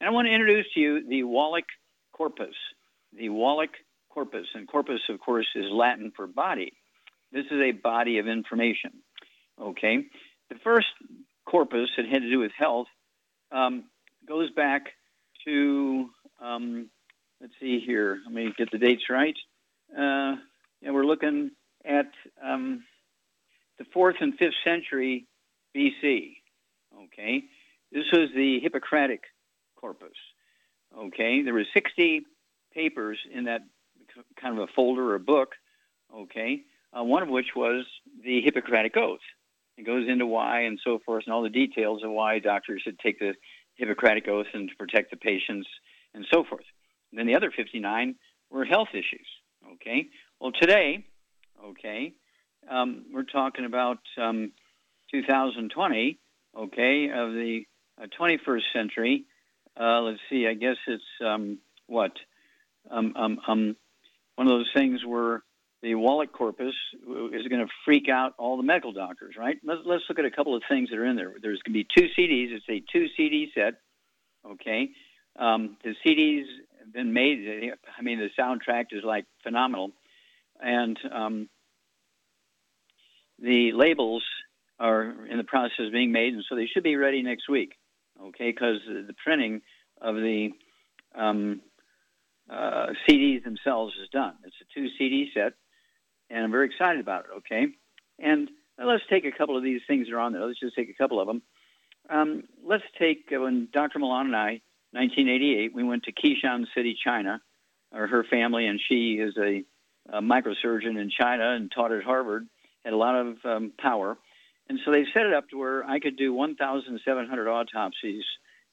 And I want to introduce to you the Wallach corpus. The Wallach corpus. And corpus, of course, is Latin for body. This is a body of information. Okay? The first corpus that had to do with health um, goes back to, um, let's see here, let me get the dates right. Uh, yeah, we're looking at um, the fourth and fifth century BC. Okay? This was the Hippocratic corpus. Okay, there were 60 papers in that kind of a folder or book. Okay, uh, one of which was the Hippocratic Oath. It goes into why and so forth and all the details of why doctors should take the Hippocratic Oath and to protect the patients and so forth. And then the other 59 were health issues. Okay, well today, okay, um, we're talking about um, 2020. Okay, of the uh, 21st century uh, let's see, I guess it's um, what? Um, um, um, one of those things where the Wallach corpus is going to freak out all the medical doctors, right? Let's, let's look at a couple of things that are in there. There's going to be two CDs. It's a two CD set, okay? Um, the CDs have been made. I mean, the soundtrack is like phenomenal. And um, the labels are in the process of being made, and so they should be ready next week okay, because the printing of the um, uh, CDs themselves is done. It's a two CD set, and I'm very excited about it, okay? And let's take a couple of these things that are on there. Let's just take a couple of them. Um, let's take uh, when Dr. Ma Lan and I, 1988, we went to Keshan City, China, or her family, and she is a, a microsurgeon in China and taught at Harvard, had a lot of um, power. And so they set it up to where I could do 1,700 autopsies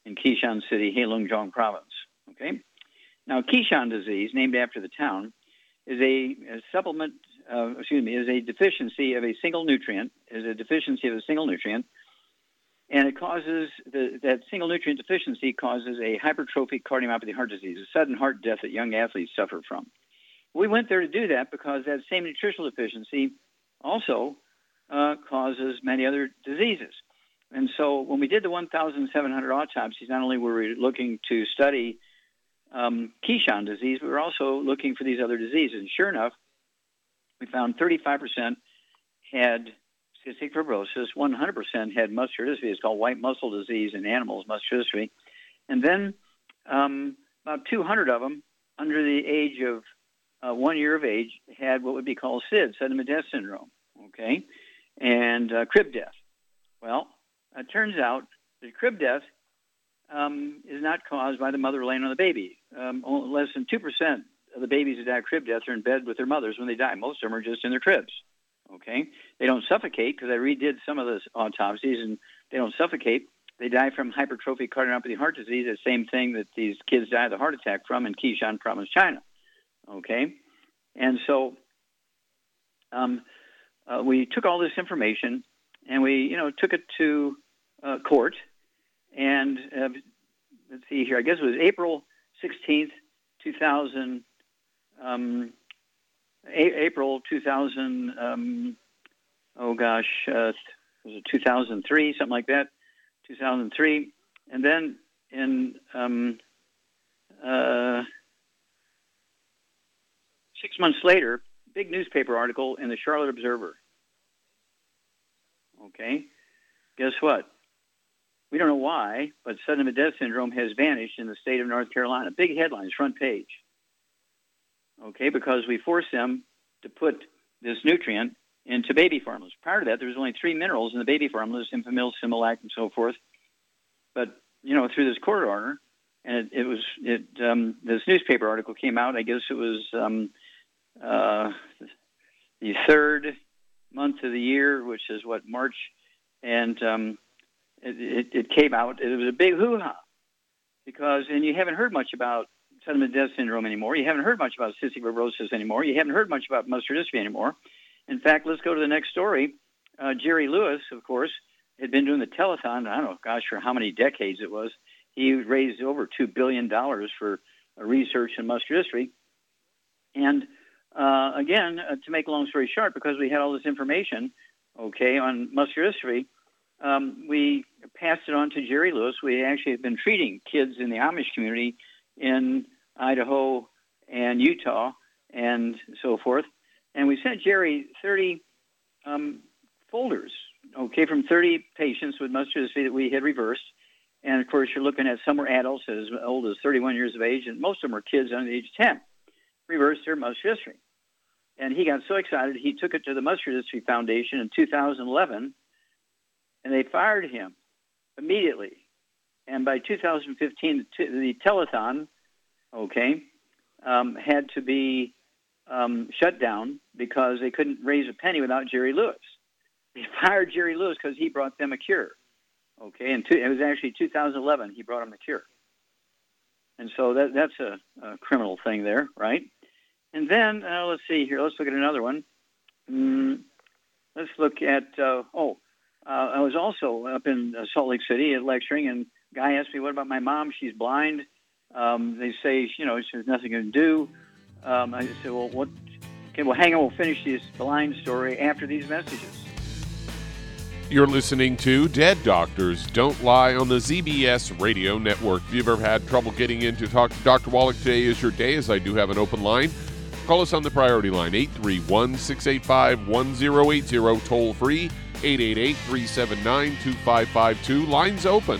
in Keshan City, Heilongjiang province. Okay. Now, Keshan disease, named after the town, is a, a supplement. Uh, excuse me, is a deficiency of a single nutrient. Is a deficiency of a single nutrient, and it causes the, that single nutrient deficiency causes a hypertrophic cardiomyopathy heart disease, a sudden heart death that young athletes suffer from. We went there to do that because that same nutritional deficiency also uh, causes many other diseases. And so when we did the 1,700 autopsies, not only were we looking to study um, Keshan disease, we were also looking for these other diseases. And sure enough, we found 35% had cystic fibrosis, 100% had muscular dystrophy. It's called white muscle disease in animals, muscular dystrophy. And then um, about 200 of them under the age of uh, one year of age had what would be called SID, sudden death syndrome. Okay, and uh, crib death. Well, it turns out that crib death um, is not caused by the mother laying on the baby. Um, less than 2% of the babies that die of crib death are in bed with their mothers when they die. Most of them are just in their cribs. Okay? They don't suffocate because I redid some of the autopsies and they don't suffocate. They die from hypertrophic cardiomyopathy heart disease, the same thing that these kids die of the heart attack from in Keshan province, China. Okay? And so um, uh, we took all this information and we, you know, took it to uh, court. And uh, let's see here, I guess it was April 16th, 2000, um, a- April 2000, um, oh gosh, uh, was it 2003, something like that, 2003. And then in um, uh, six months later, big newspaper article in the Charlotte Observer. Okay, guess what? We don't know why, but sudden death syndrome has vanished in the state of North Carolina. Big headlines, front page. Okay, because we forced them to put this nutrient into baby formulas. Prior to that, there was only three minerals in the baby formulas: Enfamil, Similac, and so forth. But you know, through this court order, and it, it was it um, this newspaper article came out. I guess it was um, uh, the third month of the year, which is what March, and um, it, it, it, came out. It was a big hoo-ha because, and you haven't heard much about sudden death syndrome anymore. You haven't heard much about cystic fibrosis anymore. You haven't heard much about muscular dystrophy anymore. In fact, let's go to the next story. Uh, Jerry Lewis, of course, had been doing the telethon. I don't know, gosh, for how many decades it was. He raised over two billion dollars for research in muscular dystrophy. And uh, again, uh, to make a long story short, because we had all this information, okay, on muscular dystrophy, um, we passed it on to Jerry Lewis. We actually have been treating kids in the Amish community in Idaho and Utah and so forth. And we sent Jerry 30 um, folders, okay, from 30 patients with muscular dystrophy that we had reversed. And of course, you're looking at some were adults as old as 31 years of age, and most of them were kids under the age of 10, reversed their muscular dystrophy. And he got so excited, he took it to the Muscular Dystrophy Foundation in 2011, and they fired him immediately. And by 2015, the telethon, okay, um, had to be um, shut down because they couldn't raise a penny without Jerry Lewis. They fired Jerry Lewis because he brought them a cure. Okay, and two, it was actually 2011 he brought them the cure. And so that, that's a, a criminal thing there, right? And then uh, let's see here. Let's look at another one. Mm, let's look at uh, oh, uh, I was also up in uh, Salt Lake City at lecturing, and guy asked me, "What about my mom? She's blind." Um, they say, you know, there's nothing to do. Um, I said, "Well, what?" Okay, well, hang on. We'll finish this blind story after these messages. You're listening to Dead Doctors Don't Lie on the ZBS Radio Network. If you've ever had trouble getting in to talk to Dr. Wallach, today is your day, as I do have an open line. Call us on the priority line, 831 685 1080, toll free, 888 379 2552. Lines open.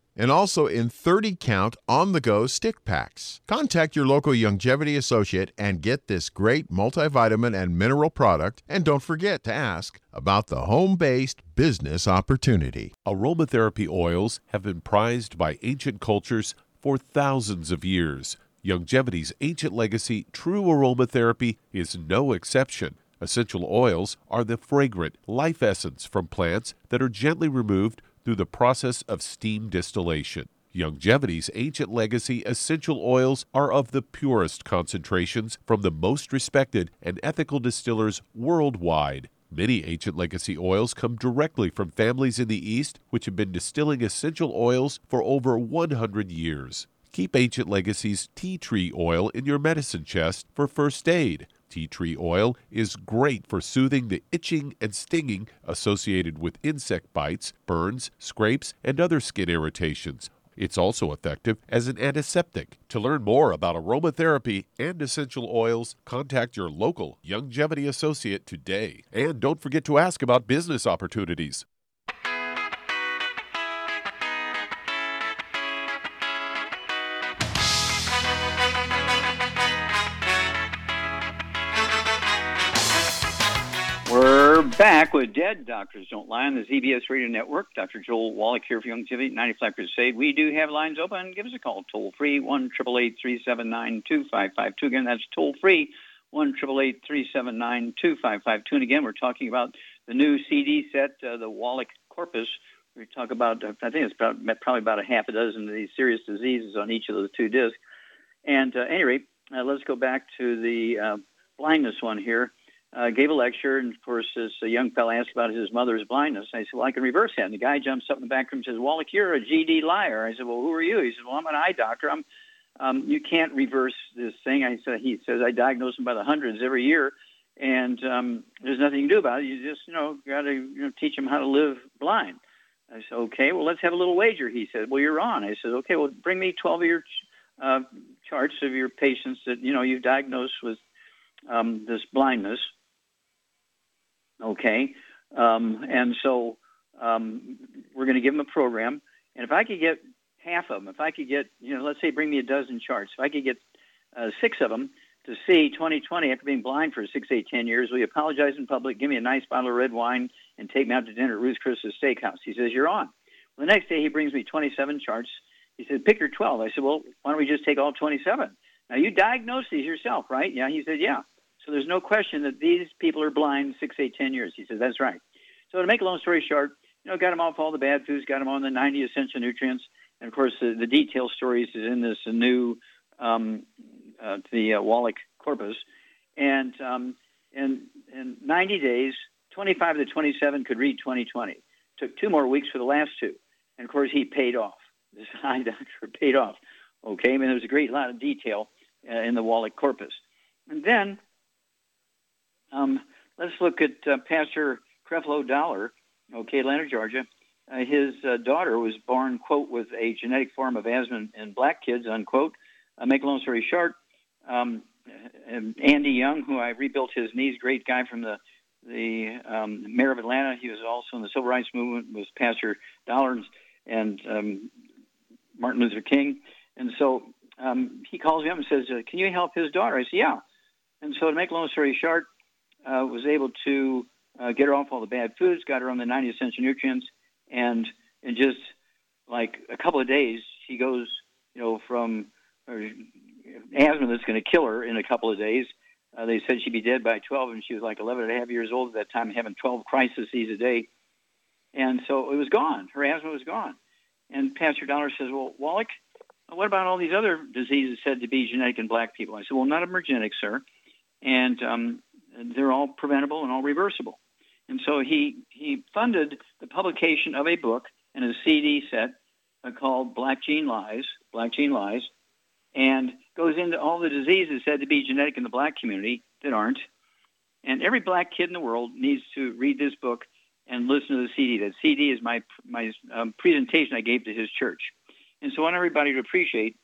and also in 30 count on the go stick packs. Contact your local Youngevity associate and get this great multivitamin and mineral product. And don't forget to ask about the home based business opportunity. Aromatherapy oils have been prized by ancient cultures for thousands of years. Youngevity's ancient legacy, true aromatherapy, is no exception. Essential oils are the fragrant life essence from plants that are gently removed through the process of steam distillation. Youngevity's ancient legacy essential oils are of the purest concentrations from the most respected and ethical distillers worldwide. Many ancient legacy oils come directly from families in the East which have been distilling essential oils for over 100 years. Keep Ancient Legacy's tea tree oil in your medicine chest for first aid. Tea tree oil is great for soothing the itching and stinging associated with insect bites, burns, scrapes, and other skin irritations. It's also effective as an antiseptic. To learn more about aromatherapy and essential oils, contact your local Youngevity associate today. And don't forget to ask about business opportunities. Back with Dead Doctors Don't Lie on the ZBS Radio Network. Dr. Joel Wallach here for Youngevity 95 Crusade. We do have lines open. Give us a call toll free, 1 379 2552. Again, that's toll free, 1 379 2552. And again, we're talking about the new CD set, uh, the Wallach Corpus. We talk about, I think it's about, probably about a half a dozen of these serious diseases on each of those two discs. And uh, uh, let's go back to the uh, blindness one here uh, gave a lecture, and of course, this uh, young fellow asked about his mother's blindness. I said, "Well, I can reverse that." And the guy jumps up in the back room and says, "Wallach, you're a GD liar." I said, "Well, who are you?" He said, "Well, I'm an eye doctor. I'm, um, you can't reverse this thing." I said, "He says I diagnose them by the hundreds every year, and um, there's nothing you can do about it. You just, you know, got to you know, teach them how to live blind." I said, "Okay, well, let's have a little wager." He said, "Well, you're on." I said, "Okay, well, bring me 12 of your uh, charts of your patients that you know you've diagnosed with um, this blindness." Okay, um, and so um, we're going to give them a program. And if I could get half of them, if I could get, you know, let's say bring me a dozen charts, if I could get uh, six of them to see 2020 after being blind for six, eight, ten years, will you apologize in public, give me a nice bottle of red wine, and take me out to dinner at Ruth's Chris's Steakhouse? He says, You're on. Well, the next day he brings me 27 charts. He said, Pick your 12. I said, Well, why don't we just take all 27? Now, you diagnosed these yourself, right? Yeah. He said, Yeah. So there's no question that these people are blind six, eight, ten years. He says, that's right. So to make a long story short, you know, got them off all the bad foods, got them on the 90 essential nutrients. And of course, the, the detailed stories is in this new, um, uh, the uh, Wallach corpus. And um, in, in 90 days, 25 to 27 could read 2020. Took two more weeks for the last two. And of course, he paid off. This eye doctor paid off. Okay, I mean, there was a great lot of detail uh, in the Wallach corpus. And then um, let's look at uh, Pastor Creflo Dollar, okay, Atlanta, Georgia. Uh, his uh, daughter was born, quote, with a genetic form of asthma in black kids, unquote. Uh, make a long story short, um, Andy Young, who I rebuilt his knees, great guy from the the um, mayor of Atlanta. He was also in the civil rights movement. Was Pastor Dollar and um, Martin Luther King, and so um, he calls me up and says, uh, "Can you help his daughter?" I said, "Yeah." And so to make a long story short, uh, was able to uh, get her off all the bad foods, got her on the 90 essential nutrients, and in just like a couple of days, she goes, you know, from her asthma that's going to kill her in a couple of days. Uh, they said she'd be dead by 12, and she was like 11 and a half years old at that time, having 12 crises a day. And so it was gone. Her asthma was gone. And Pastor Dollar says, Well, Wallach, what about all these other diseases said to be genetic in black people? I said, Well, none of them are genetic, sir. And um, they're all preventable and all reversible. And so he, he funded the publication of a book and a CD set uh, called Black Gene Lies, Black Gene Lies, and goes into all the diseases said to be genetic in the black community that aren't. And every black kid in the world needs to read this book and listen to the CD. That CD is my my um, presentation I gave to his church. And so I want everybody to appreciate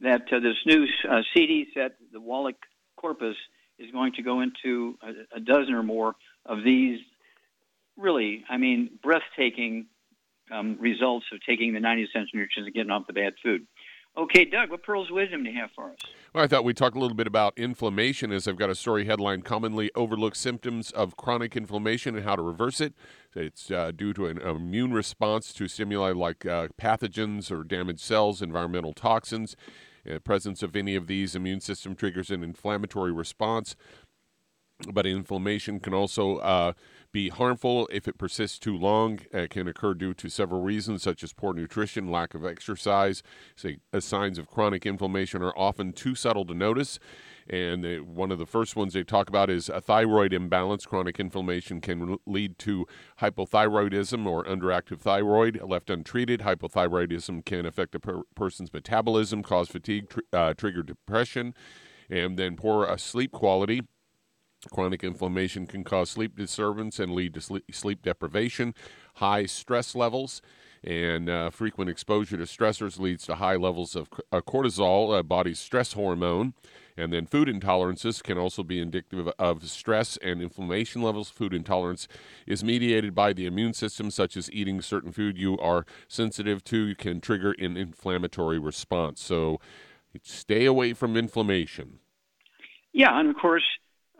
that uh, this new uh, CD set, the Wallach Corpus, is going to go into a, a dozen or more of these really, I mean, breathtaking um, results of taking the 90 essential nutrients and getting off the bad food. Okay, Doug, what pearls of wisdom do you have for us? Well, I thought we'd talk a little bit about inflammation, as I've got a story headline commonly overlooked symptoms of chronic inflammation and how to reverse it. It's uh, due to an immune response to stimuli like uh, pathogens or damaged cells, environmental toxins. Uh, presence of any of these immune system triggers an inflammatory response, but inflammation can also uh, be harmful if it persists too long. It can occur due to several reasons, such as poor nutrition, lack of exercise. Uh, signs of chronic inflammation are often too subtle to notice. And they, one of the first ones they talk about is a thyroid imbalance. Chronic inflammation can lead to hypothyroidism or underactive thyroid. Left untreated, hypothyroidism can affect a per- person's metabolism, cause fatigue, tr- uh, trigger depression, and then poor uh, sleep quality. Chronic inflammation can cause sleep disturbance and lead to sleep, sleep deprivation. High stress levels and uh, frequent exposure to stressors leads to high levels of uh, cortisol, uh, body's stress hormone. And then food intolerances can also be indicative of stress and inflammation levels. Food intolerance is mediated by the immune system, such as eating certain food you are sensitive to can trigger an inflammatory response. So stay away from inflammation. Yeah, and of course,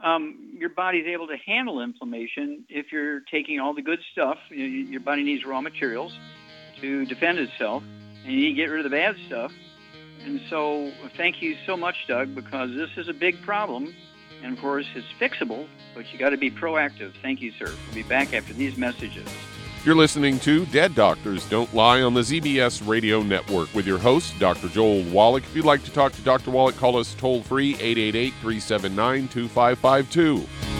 um, your body's able to handle inflammation if you're taking all the good stuff. You, your body needs raw materials to defend itself, and you need to get rid of the bad stuff. And so, thank you so much, Doug, because this is a big problem. And of course, it's fixable, but you got to be proactive. Thank you, sir. We'll be back after these messages. You're listening to Dead Doctors Don't Lie on the ZBS Radio Network with your host, Dr. Joel Wallach. If you'd like to talk to Dr. Wallach, call us toll free 888 379 2552.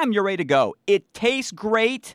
bam, you're ready to go. It tastes great.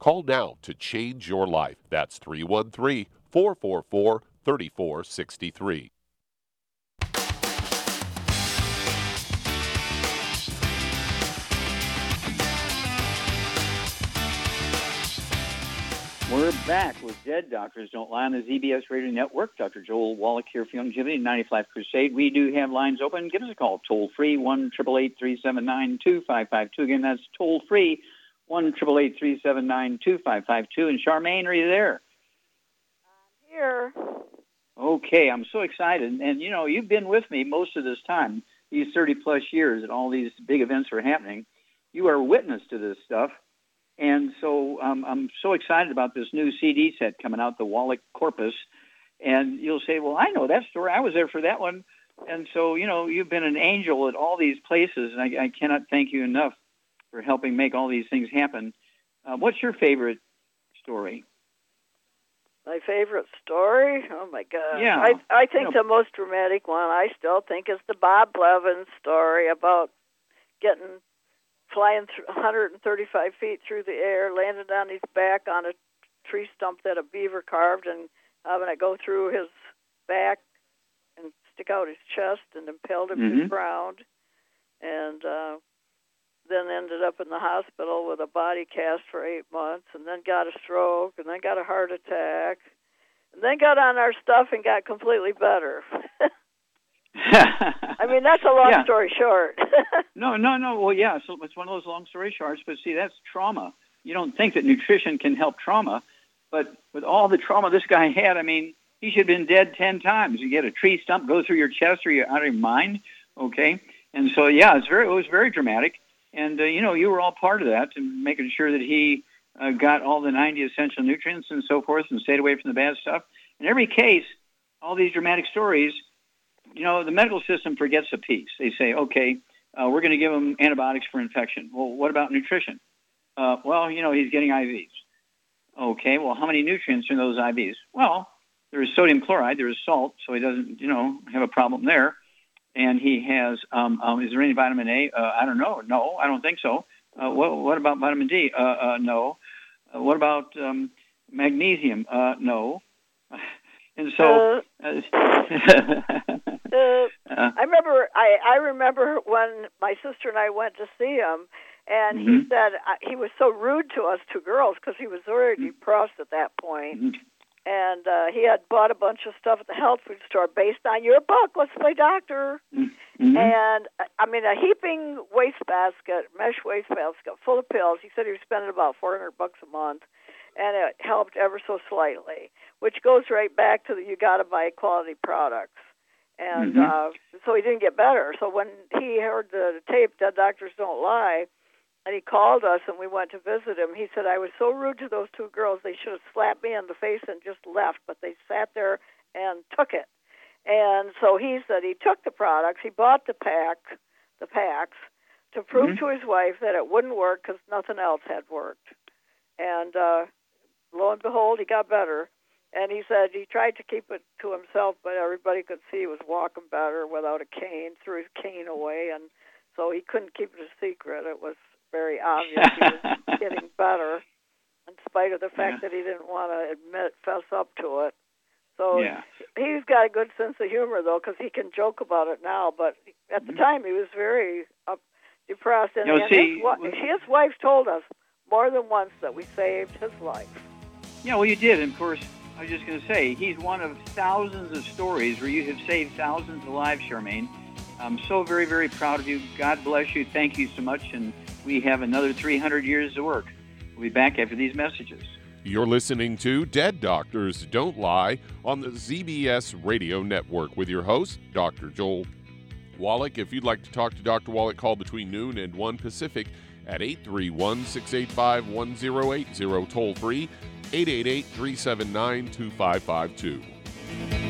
Call now to change your life. That's 313 444 3463. We're back with Dead Doctors Don't Lie on the ZBS Radio Network. Dr. Joel Wallach here for Youngevity, 95 Crusade. We do have lines open. Give us a call, toll free, 1 379 2552. Again, that's toll free, 1 379 2552. And Charmaine, are you there? I'm here. Okay, I'm so excited. And, you know, you've been with me most of this time, these 30 plus years and all these big events are happening. You are a witness to this stuff. And so um, I'm so excited about this new CD set coming out, the Wallach Corpus. And you'll say, well, I know that story. I was there for that one. And so, you know, you've been an angel at all these places, and I, I cannot thank you enough for helping make all these things happen. Uh, what's your favorite story? My favorite story? Oh my God! Yeah, I I think you know, the most dramatic one I still think is the Bob Blevins story about getting flying th- 135 feet through the air, landed on his back on a tree stump that a beaver carved and having it go through his back and stick out his chest and impaled him to Mhm. the ground. And uh, then ended up in the hospital with a body cast for eight months, and then got a stroke, and then got a heart attack, and then got on our stuff and got completely better. I mean, that's a long Yeah. story short. No, no, no. Well, yeah. So it's one of those long story shorts. But see, that's trauma. You don't think that nutrition can help trauma, but with all the trauma this guy had, I mean, he should have been dead ten times. You get a tree stump go through your chest or you're out of your mind. Okay. And so, yeah, it's very, it was very dramatic. And uh, you know, you were all part of that, and making sure that he uh, got all the 90 essential nutrients and so forth, and stayed away from the bad stuff. In every case, all these dramatic stories, you know, the medical system forgets a piece. They say, okay, uh, we're going to give him antibiotics for infection. Well, what about nutrition? Uh, well, you know, he's getting IVs. Okay, well, how many nutrients are in those IVs? Well, there is sodium chloride, there is salt, so he doesn't, you know, have a problem there. And he has, um, um, is there any vitamin A? Uh, I don't know. No, I don't think so. Uh, what, what about vitamin D? Uh, uh, no. Uh, what about um, magnesium? Uh, no. And so, uh, Uh, uh, I remember I I remember when my sister and I went to see him, and he Mhm. said uh, he was so rude to us two girls because he was already depressed at that point, mhm. And uh, he had bought a bunch of stuff at the health food store based on your book. Let's play doctor. Mhm. And uh, I mean, a heaping wastebasket, mesh wastebasket full of pills. He said he was spending about four hundred bucks a month, and it helped ever so slightly. Which goes right back to the you got to buy quality products. And Mhm. uh, so he didn't get better. So when he heard the tape, Dead Doctors Don't Lie, and he called us and we went to visit him, he said, I was so rude to those two girls, they should have slapped me in the face and just left, but they sat there and took it. And so he said he took the products, he bought the pack, the packs, to prove Mhm. to his wife that it wouldn't work because nothing else had worked. And uh, lo and behold, he got better. And he said he tried to keep it to himself, but everybody could see he was walking better without a cane, threw his cane away, and so he couldn't keep it a secret. It was very obvious he was getting better, in spite of the fact Yeah. that he didn't want to admit, fess up to it. So yeah. he's got a good sense of humor though, because he can joke about it now. But at the Mhm. time, he was very up, depressed, and, You know, and see, his, his wife told us more than once that we saved his life. Yeah, well, you did. And of course, I was just going to say, he's one of thousands of stories where you have saved thousands of lives, Charmaine. I'm so very, very proud of you. God bless you. Thank you so much. And we have another 300 years of work. We'll be back after these messages. You're listening to Dead Doctors Don't Lie on the ZBS Radio Network with your host, Dr. Joel Wallach. If you'd like to talk to Dr. Wallach, call between noon and 1 Pacific at 831 685 1080, toll free 888 379 2552.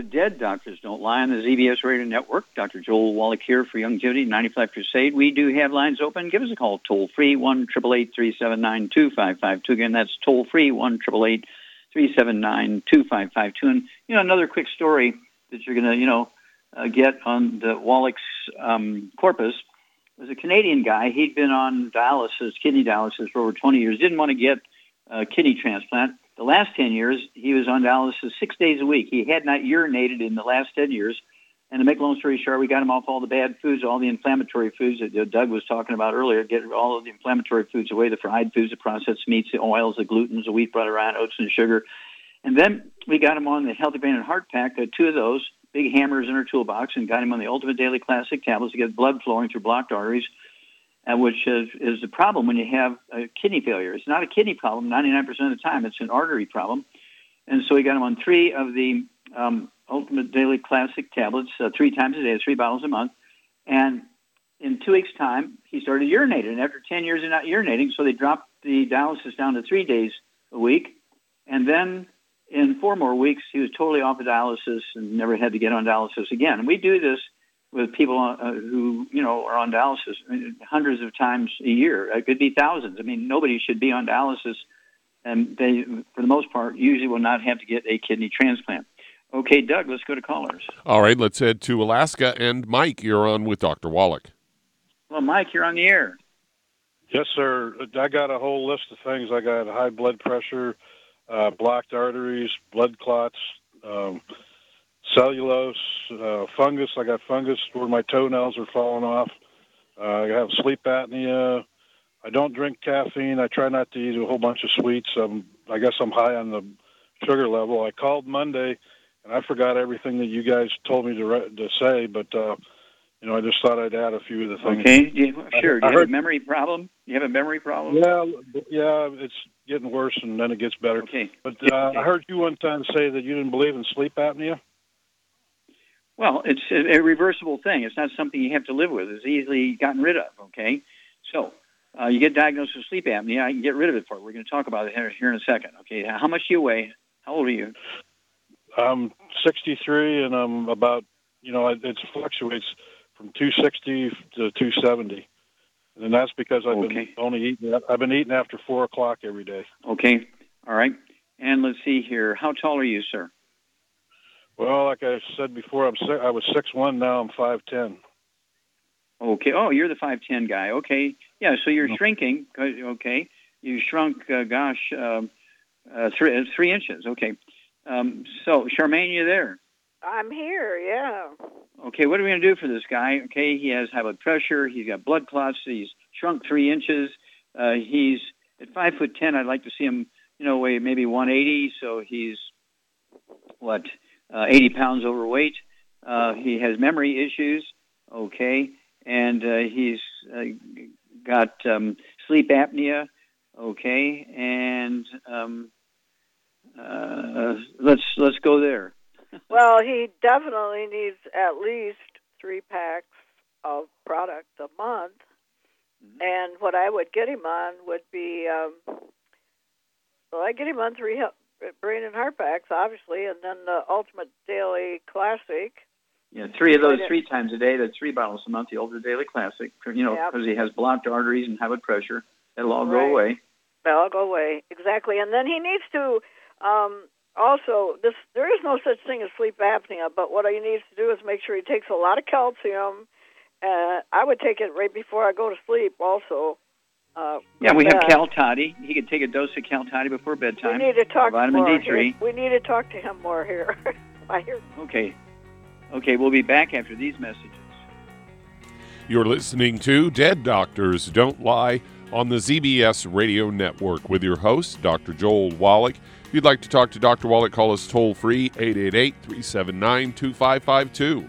with Dead Doctors Don't Lie on the ZBS Radio Network. Dr. Joel Wallach here for Youngevity 95 Crusade. We do have lines open. Give us a call toll free, 1 379 2552. Again, that's toll free, 1 379 2552. And, you know, another quick story that you're going to, you know, uh, get on the Wallach's um, corpus was a Canadian guy. He'd been on dialysis, kidney dialysis, for over 20 years, didn't want to get a kidney transplant the last 10 years, he was on dialysis six days a week. He had not urinated in the last 10 years. And to make a long story short, we got him off all the bad foods, all the inflammatory foods that Doug was talking about earlier. Get all of the inflammatory foods away, the fried foods, the processed meats, the oils, the glutens, the wheat, butter, iron, oats, and sugar. And then we got him on the Healthy Brain and Heart Pack, two of those, big hammers in our toolbox, and got him on the Ultimate Daily Classic tablets to get blood flowing through blocked arteries which is, is the problem when you have a kidney failure. It's not a kidney problem 99% of the time. It's an artery problem. And so we got him on three of the um, Ultimate Daily Classic tablets, uh, three times a day, three bottles a month. And in two weeks' time, he started urinating. And after 10 years of not urinating, so they dropped the dialysis down to three days a week. And then in four more weeks, he was totally off of dialysis and never had to get on dialysis again. And we do this with people uh, who you know are on dialysis hundreds of times a year. It could be thousands. I mean, nobody should be on dialysis, and they, for the most part, usually will not have to get a kidney transplant. Okay, Doug, let's go to callers. All right, let's head to Alaska. And Mike, you're on with Dr. Wallach. Well, Mike, you're on the air. Yes, sir. I got a whole list of things. I got high blood pressure, uh, blocked arteries, blood clots. Um, cellulose, uh, fungus. I got fungus where my toenails are falling off. Uh, I have sleep apnea. I don't drink caffeine. I try not to eat a whole bunch of sweets. Um, I guess I'm high on the sugar level. I called Monday, and I forgot everything that you guys told me to re- to say, but uh, you know, I just thought I'd add a few of the things. Okay, yeah, sure. Do you have a memory problem? You have a memory problem? Yeah, yeah. It's getting worse, and then it gets better. Okay. But uh, I heard you one time say that you didn't believe in sleep apnea. Well, it's a, a reversible thing. It's not something you have to live with. It's easily gotten rid of. Okay, so uh, you get diagnosed with sleep apnea. I can get rid of it for you. We're going to talk about it here, here in a second. Okay, how much do you weigh? How old are you? I'm 63, and I'm about you know it fluctuates from 260 to 270, and that's because I've okay. been only eating. I've been eating after four o'clock every day. Okay, all right. And let's see here. How tall are you, sir? Well, like I said before, I'm six, I was six one. Now I'm five ten. Okay. Oh, you're the five ten guy. Okay. Yeah. So you're no. shrinking. Okay. you shrunk, uh, gosh, um, uh, three uh, three inches. Okay. Um, so, Charmaine, you there? I'm here. Yeah. Okay, what are we going to do for this guy? Okay, he has high blood pressure. He's got blood clots. He's shrunk three inches. Uh, he's at five foot ten. I'd like to see him, you know, weigh maybe 180. So he's what, uh, 80 pounds overweight. Uh, he has memory issues. Okay, and uh, he's uh, got um, sleep apnea. Okay, and um, uh, let's let's go there. well, he definitely needs at least three packs of product a month. Mm-hmm. And what I would get him on would be, um, well, I get him on three brain and heart packs, obviously, and then the Ultimate Daily Classic. Yeah, three of those three times a day. That's three bottles a month. The Ultimate Daily Classic, you know, because yep. he has blocked arteries and high blood pressure. It'll all right. go away. It'll all go away exactly, and then he needs to um, also, this there is no such thing as sleep apnea, but what he needs to do is make sure he takes a lot of calcium. Uh, I would take it right before I go to sleep. Also. Uh, yeah, we have Cal Toddy. He could take a dose of Cal Toddy before bedtime. We need to talk vitamin more. D3. We need to talk to him more here. I hear. Okay, okay, we'll be back after these messages. You're listening to Dead Doctors Don't Lie on the ZBS Radio Network with your host, Dr. Joel Wallach. If you'd like to talk to Dr. Wallach, call us toll free 888 379 2552.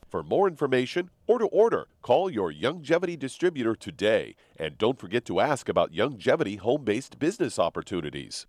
For more information or to order, call your Youngevity distributor today. And don't forget to ask about Youngevity home based business opportunities.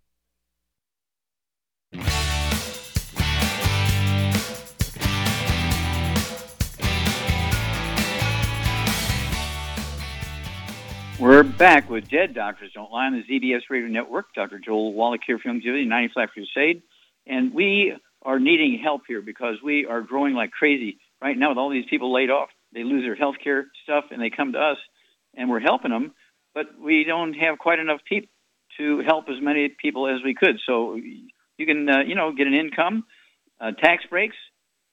We're back with Dead Doctors Don't Lie on the ZBS Radio Network. Dr. Joel Wallach here from Youngevity, 90 For Life Crusade. And we are needing help here because we are growing like crazy right now with all these people laid off. They lose their health care stuff and they come to us and we're helping them, but we don't have quite enough people to help as many people as we could. So you can, uh, you know, get an income, uh, tax breaks,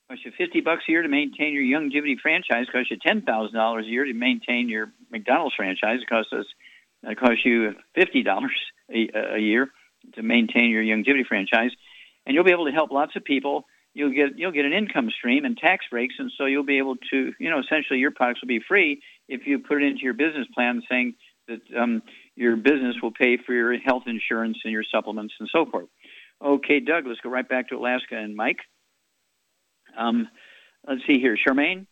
cost you 50 bucks a year to maintain your Youngevity franchise, cost you $10,000 a year to maintain your McDonald's franchise, it costs us, it costs you $50 a, a year to maintain your Youngevity franchise. And you'll be able to help lots of people. You'll get you'll get an income stream and tax breaks, and so you'll be able to you know essentially your products will be free if you put it into your business plan, saying that um, your business will pay for your health insurance and your supplements and so forth. Okay, Doug, let's go right back to Alaska and Mike. Um, let's see here, Charmaine.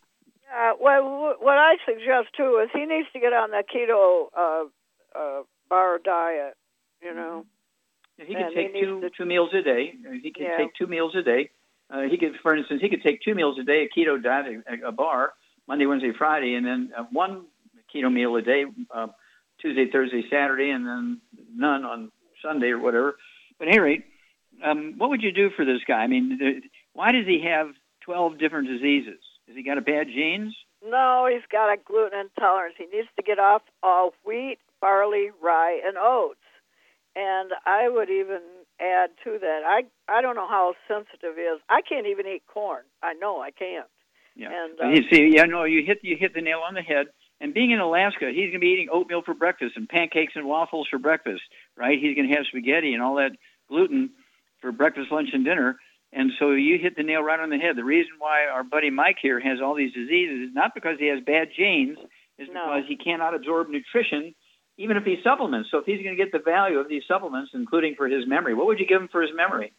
Uh, well, what I suggest too is he needs to get on the keto uh, uh, bar diet. You know. Yeah, he could take two to, two meals a day. He could yeah. take two meals a day. Uh, he could, for instance, he could take two meals a day, a keto diet, a, a bar, Monday, Wednesday, Friday, and then uh, one keto meal a day, uh, Tuesday, Thursday, Saturday, and then none on Sunday or whatever. But at any rate, um, what would you do for this guy? I mean, the, why does he have 12 different diseases? Has he got a bad genes? No, he's got a gluten intolerance. He needs to get off all wheat, barley, rye, and oats. And I would even add to that. I I don't know how sensitive he is. I can't even eat corn. I know I can't. Yeah. And uh, you see, yeah, no, you hit you hit the nail on the head. And being in Alaska, he's going to be eating oatmeal for breakfast and pancakes and waffles for breakfast, right? He's going to have spaghetti and all that gluten for breakfast, lunch, and dinner. And so you hit the nail right on the head. The reason why our buddy Mike here has all these diseases is not because he has bad genes, is no. because he cannot absorb nutrition, even if he supplements. So if he's going to get the value of these supplements, including for his memory, what would you give him for his memory?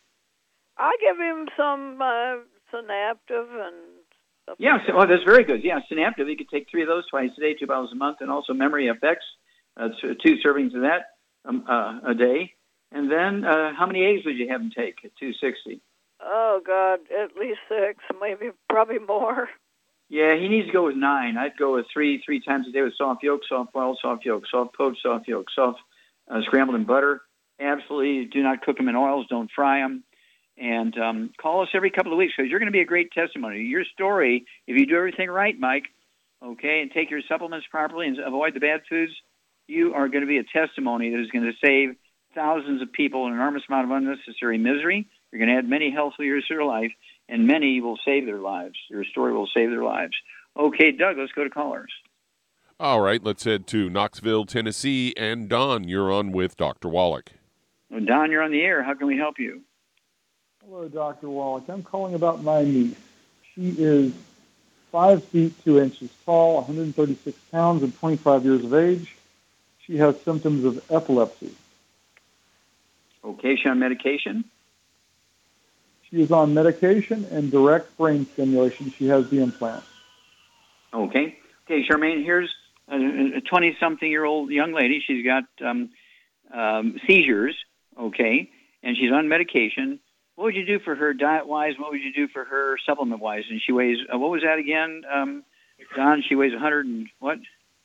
I give him some uh, Synaptive and stuff. Yeah, like so, well, that's very good. Yeah, Synaptive, he could take three of those twice a day, two bottles a month, and also Memory Effects, uh, two servings of that um, uh, a day. And then uh, how many eggs would you have him take at 260? Oh God, at least six, maybe probably more. Yeah, he needs to go with nine. I'd go with three, three times a day with soft yolk, soft boiled, soft yolk, soft poached, soft yolk, soft uh, scrambled in butter. Absolutely, do not cook them in oils. Don't fry them. And um, call us every couple of weeks because you're going to be a great testimony. Your story, if you do everything right, Mike, okay, and take your supplements properly and avoid the bad foods, you are going to be a testimony that is going to save thousands of people an enormous amount of unnecessary misery you're going to add many healthful years to your life, and many will save their lives. Your story will save their lives. Okay, Doug, let's go to callers. All right, let's head to Knoxville, Tennessee. And Don, you're on with Dr. Wallach. Don, you're on the air. How can we help you? Hello, Dr. Wallach. I'm calling about my niece. She is five feet two inches tall, 136 pounds, and 25 years of age. She has symptoms of epilepsy. Okay, she on medication? She is on medication and direct brain stimulation. She has the implant. Okay. Okay, Charmaine, here's a 20 something year old young lady. She's got um, um, seizures, okay, and she's on medication. What would you do for her diet wise? What would you do for her supplement wise? And she weighs, uh, what was that again, um, Don? She weighs 100 and what?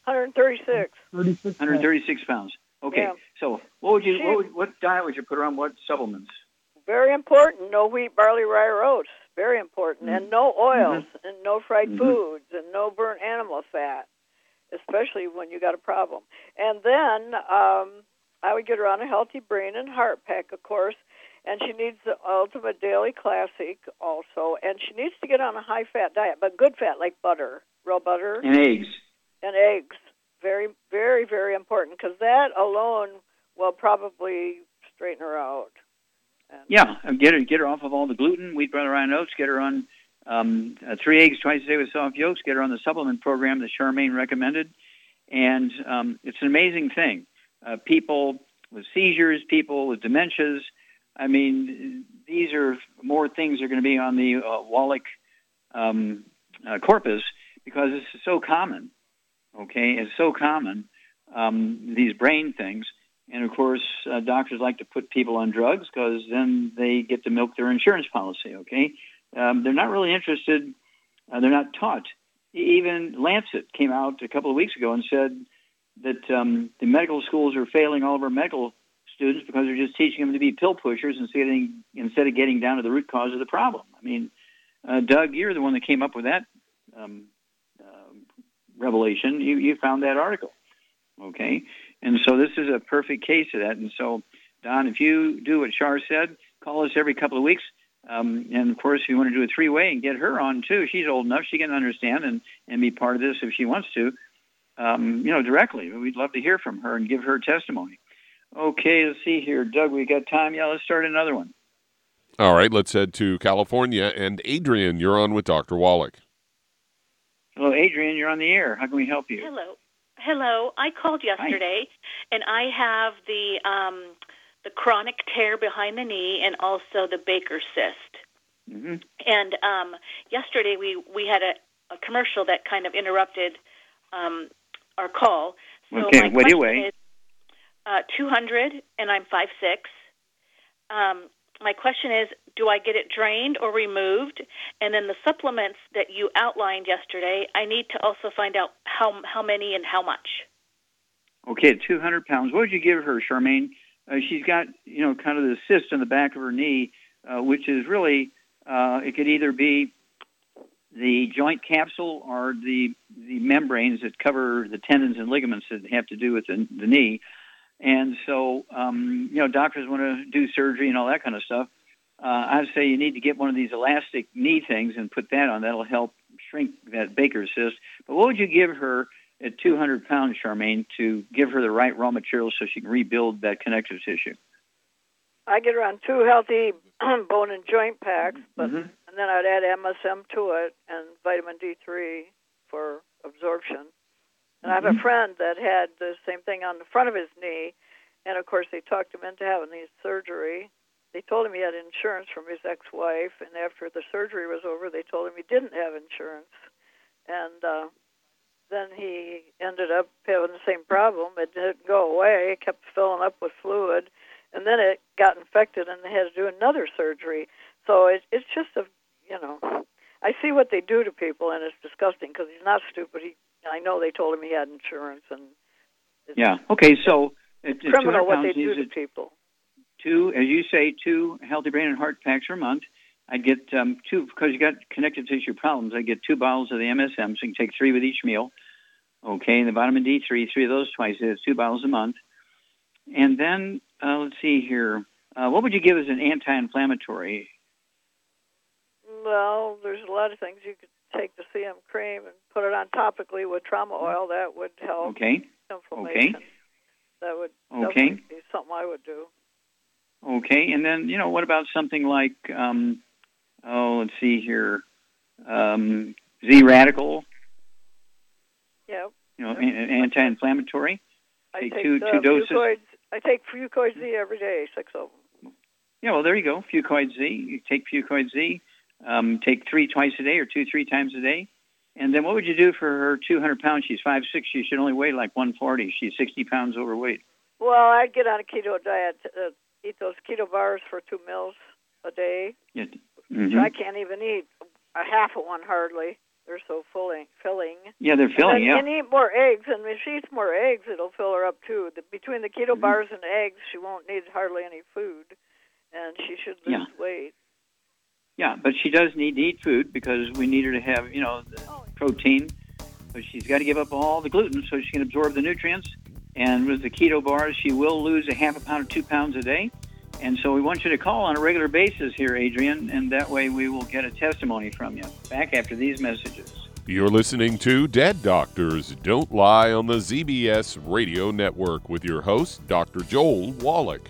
136. 136 pounds. Okay. Yeah. So what would you, what, would, what diet would you put her on? What supplements? Very important. No wheat, barley, rye, or oats. Very important. Mm-hmm. And no oils, Mhm. and no fried Mhm. foods, and no burnt animal fat, especially when you got a problem. And then um, I would get her on a healthy brain and heart pack, of course. And she needs the Ultimate Daily Classic also. And she needs to get on a high fat diet, but good fat like butter, real butter. And eggs. And eggs. Very, very, very important because that alone will probably straighten her out. Yeah, get her get her off of all the gluten, wheat, rye, and oats. Get her on um, uh, three eggs twice a day with soft yolks. Get her on the supplement program that Charmaine recommended, and um, it's an amazing thing. Uh, people with seizures, people with dementias. I mean, these are more things are going to be on the uh, Wallach um, uh, corpus because it's so common. Okay, it's so common. Um, these brain things. And of course, uh, doctors like to put people on drugs because then they get to milk their insurance policy. Okay, um, they're not really interested. Uh, they're not taught. Even Lancet came out a couple of weeks ago and said that um, the medical schools are failing all of our medical students because they're just teaching them to be pill pushers instead of getting, instead of getting down to the root cause of the problem. I mean, uh, Doug, you're the one that came up with that um, uh, revelation. You, you found that article. Okay, and so this is a perfect case of that. And so, Don, if you do what Char said, call us every couple of weeks. Um, and of course, if you want to do a three-way and get her on too, she's old enough; she can understand and and be part of this if she wants to. Um, you know, directly. We'd love to hear from her and give her testimony. Okay, let's see here, Doug. We got time? Yeah, let's start another one. All right, let's head to California. And Adrian, you're on with Dr. Wallach. Hello, Adrian. You're on the air. How can we help you? Hello. Hello. I called yesterday, and I have the um, the chronic tear behind the knee and also the Baker cyst. Mm-hmm. And um, yesterday we we had a, a commercial that kind of interrupted um, our call. So Okay, my what do you weigh? is uh, 200, and I'm 5'6". Um, my question is, do I get it drained or removed? And then the supplements that you outlined yesterday, I need to also find out how how many and how much. Okay, 200 pounds. What would you give her, Charmaine? Uh, she's got, you know, kind of the cyst in the back of her knee, uh, which is really, uh, it could either be the joint capsule or the the membranes that cover the tendons and ligaments that have to do with the, the knee. And so, um, you know, doctors want to do surgery and all that kind of stuff. Uh, I'd say you need to get one of these elastic knee things and put that on. That'll help shrink that Baker's cyst. But what would you give her at 200 pounds, Charmaine, to give her the right raw materials so she can rebuild that connective tissue? I get around two healthy bone and joint packs, but Mhm. and then I'd add MSM to it and vitamin D3 for absorption. And I have a Mhm. friend that had the same thing on the front of his knee, and of course they talked him into having the surgery. They told him he had insurance from his ex-wife, and after the surgery was over, they told him he didn't have insurance, and uh, then he ended up having the same problem. It didn't go away; it kept filling up with fluid, and then it got infected, and they had to do another surgery. So it, it's just a, you know, I see what they do to people, and it's disgusting because he's not stupid. He, I know they told him he had insurance, and Yeah. Okay, so at 200 criminal what they do to people. two, as you say, two healthy brain and heart packs per month. I get um, two because you got connective tissue problems. I get two bottles of the MSM, so you can take three with each meal. Okay, and the vitamin D3, three of those twice. It's two bottles a month. And then uh, let's see here. Uh, what would you give as an anti-inflammatory? Well, there's a lot of things you could take the CM cream and put it on topically with trauma oil. That would help Okay. inflammation. Okay. That would Okay. be something I would do. Okay, and then you know what about something like um, oh, let's see here, um, Z radical, Yeah. you know, an anti-inflammatory. I Take take two two doses. I take Fucoid Z every day, six of them. Yeah, well, there you go. Fucoid Z. You take Fucoid Z. Um, take three twice a day or two, three times a day. And then what would you do for her 200 pounds? She's five six. She should only weigh like 140. She's 60 pounds overweight. Well, I'd get on a keto diet, uh, eat those keto bars for two meals a day. Yeah. Mhm. I can't even eat a half of one hardly. They're so filling. filling. Yeah, they're filling. And, Yeah. and eat more eggs, and if she eats more eggs, it'll fill her up too. The, between the Mm-hmm. keto bars and eggs, she won't need hardly any food, and she should lose Yeah. weight. Yeah, but she does need to eat food because we need her to have, you know, the oh, protein. But she's got to give up all the gluten so she can absorb the nutrients. And with the keto bars, she will lose a half a pound or two pounds a day. And so we want you to call on a regular basis here, Adrian, and that way we will get a testimony from you. Back after these messages. You're listening to Dead Doctors Don't Lie on the ZBS Radio Network with your host, Dr. Joel Wallach.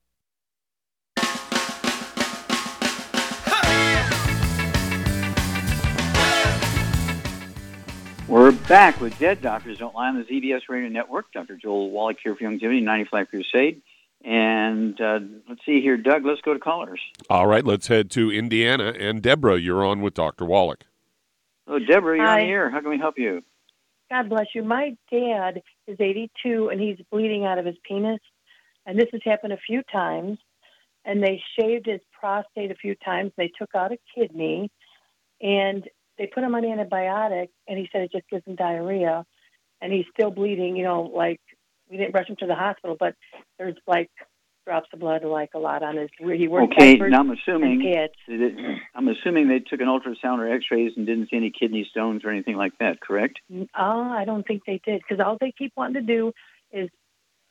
We're back with Dead Doctors Don't Lie on the ZBS Radio Network. Dr. Joel Wallach here for Youngevity, 95 Crusade. And uh, let's see here, Doug, let's go to callers. All right, let's head to Indiana. And Deborah, you're on with Dr. Wallach. Oh, Deborah, you're Hi. on the air. How can we help you? God bless you. My dad is 82 and he's bleeding out of his penis. And this has happened a few times. And they shaved his prostate a few times. They took out a kidney and they put him on antibiotics. And he said it just gives him diarrhea. And he's still bleeding, you know, like we didn't rush him to the hospital, but there's like drops of blood, like a lot on his. Where he worked Okay, now I'm assuming that- I'm assuming they took an ultrasound or X-rays and didn't see any kidney stones or anything like that. Correct? Oh, I don't think they did because all they keep wanting to do is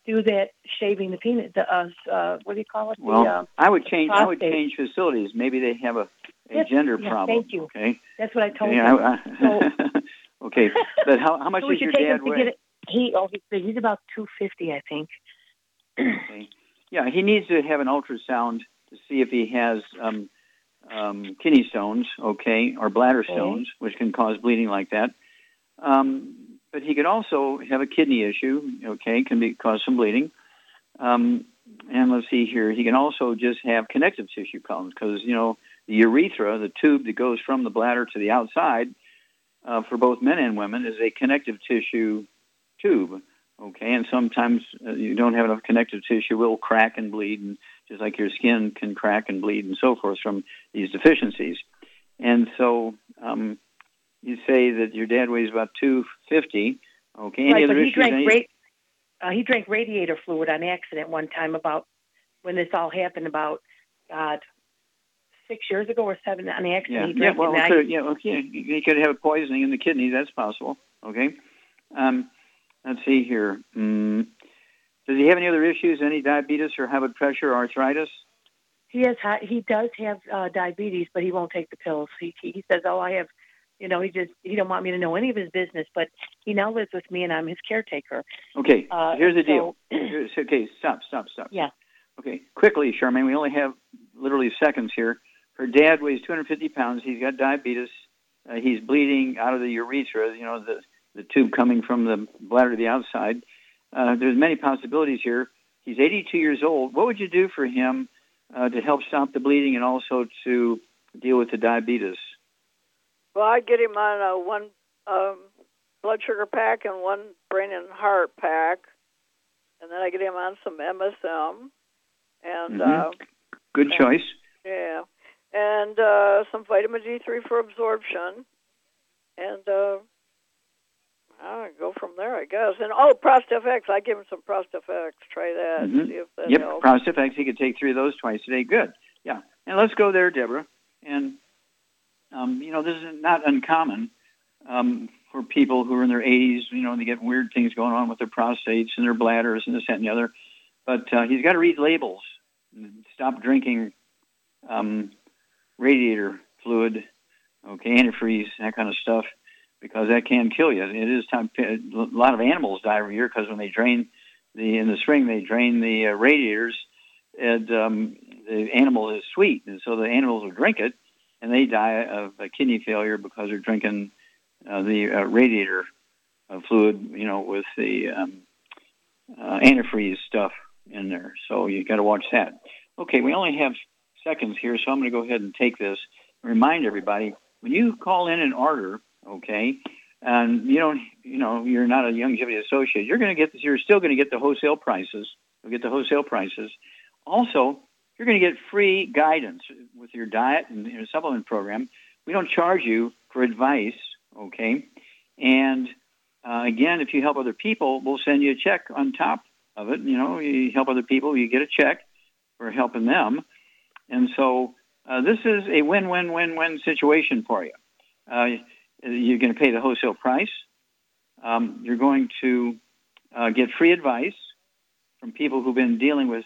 do that shaving the penis. The uh, uh, what do you call it? Well, the, uh, I would change. I would change facilities. Maybe they have a, a Yes, gender yeah, problem. thank you. Okay. That's what I told Yeah, him. I- okay, but how, how much so should your dad weigh? He oh he's, he's about two fifty, I think. Okay. Yeah, he needs to have an ultrasound to see if he has um, um, kidney stones, okay, or bladder Okay. stones, which can cause bleeding like that. Um, but he could also have a kidney issue, okay, can be cause some bleeding. Um, and let's see here, he can also just have connective tissue problems because you know the urethra, the tube that goes from the bladder to the outside, uh, for both men and women, is a connective tissue tube. Okay, and sometimes uh, you don't have enough connective tissue, will crack and bleed, and just like your skin can crack and bleed and so forth from these deficiencies. And so um, you say that your dad weighs about two fifty. Okay, any right, other but he drank Any- ra- uh, he drank radiator fluid on accident one time about when this all happened about God six years ago or seven on accident. yeah, he yeah, drank well, and could, yeah, okay. He could have a poisoning in the kidney. That's possible. Okay. Um, let's see here. Mm, does he have any other issues? Any diabetes or high blood pressure, or arthritis? He has he does have uh, diabetes, but he won't take the pills. He he he says, "Oh, I have," you know. He just he don't want me to know any of his business. But he now lives with me, and I'm his caretaker. Okay, Uh, here's the so- deal. Here's- okay, stop, stop, stop. Yeah. Okay, quickly, Charmaine. We only have literally seconds here. Her dad weighs 250 pounds. He's got diabetes. Uh, he's bleeding out of the urethra. You know, the the tube coming from the bladder to the outside. Uh, there's many possibilities here. He's 82 years old. What would you do for him uh, to help stop the bleeding and also to deal with the diabetes? Well, I get him on a one um, blood sugar pack and one brain and heart pack, and then I get him on some MSM, and Mhm. uh, Good choice. Yeah, and uh, some vitamin D3 for absorption, and uh, I go from there, I guess. And oh, Prostafx, I give him some Prostafx. Try that. Mhm. See if that Yep, helps. Prostafx. He could take three of those twice a day. Good. Yeah. And let's go there, Deborah. And um, you know, this is not uncommon um, for people who are in their 80s. You know, they get weird things going on with their prostates and their bladders and this, that, and the other. But uh, he's got to read labels. and Stop drinking um, radiator fluid, okay, antifreeze, that kind of stuff, because that can kill you. It is time. A lot of animals die every year because when they drain the in the spring they drain the uh, radiators, and um, the animal is sweet, and so the animals will drink it, and they die of uh, kidney failure because they're drinking uh, the uh, radiator uh, fluid, you know, with the um, uh, antifreeze stuff in there. So you got to watch that. Okay, we only have seconds here, so I'm going to go ahead and take this. Remind everybody when you call in an order, okay, and you don't, you know, you're not a Youngevity associate, you're going to get, this, you're still going to get the wholesale prices. You'll get the wholesale prices. Also, you're going to get free guidance with your diet and your supplement program. We don't charge you for advice, okay? And uh, again, if you help other people, we'll send you a check on top of it. You know, you help other people, you get a check for helping them. And so uh, this is a win-win-win-win situation for you. Uh, you're going to pay the wholesale price. Um, you're going to uh, get free advice from people who've been dealing with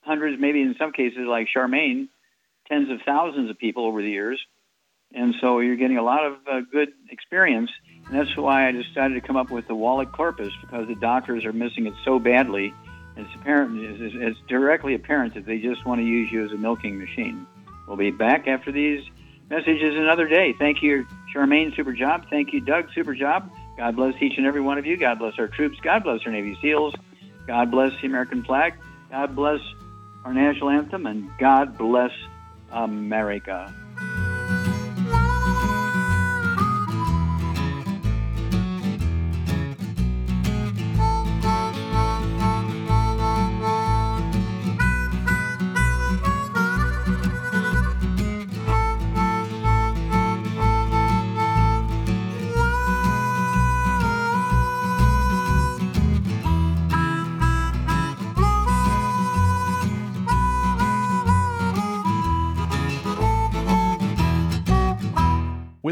hundreds, maybe in some cases like Charmaine, tens of thousands of people over the years. And so you're getting a lot of uh, good experience. And that's why I decided to come up with the Wallach corpus because the doctors are missing it so badly. It's apparent, it's, directly apparent that they just want to use you as a milking machine. We'll be back after these messages another day. Thank you, Charmaine, super job. Thank you, Doug, super job. God bless each and every one of you. God bless our troops. God bless our Navy SEALs. God bless the American flag. God bless our national anthem. And God bless America.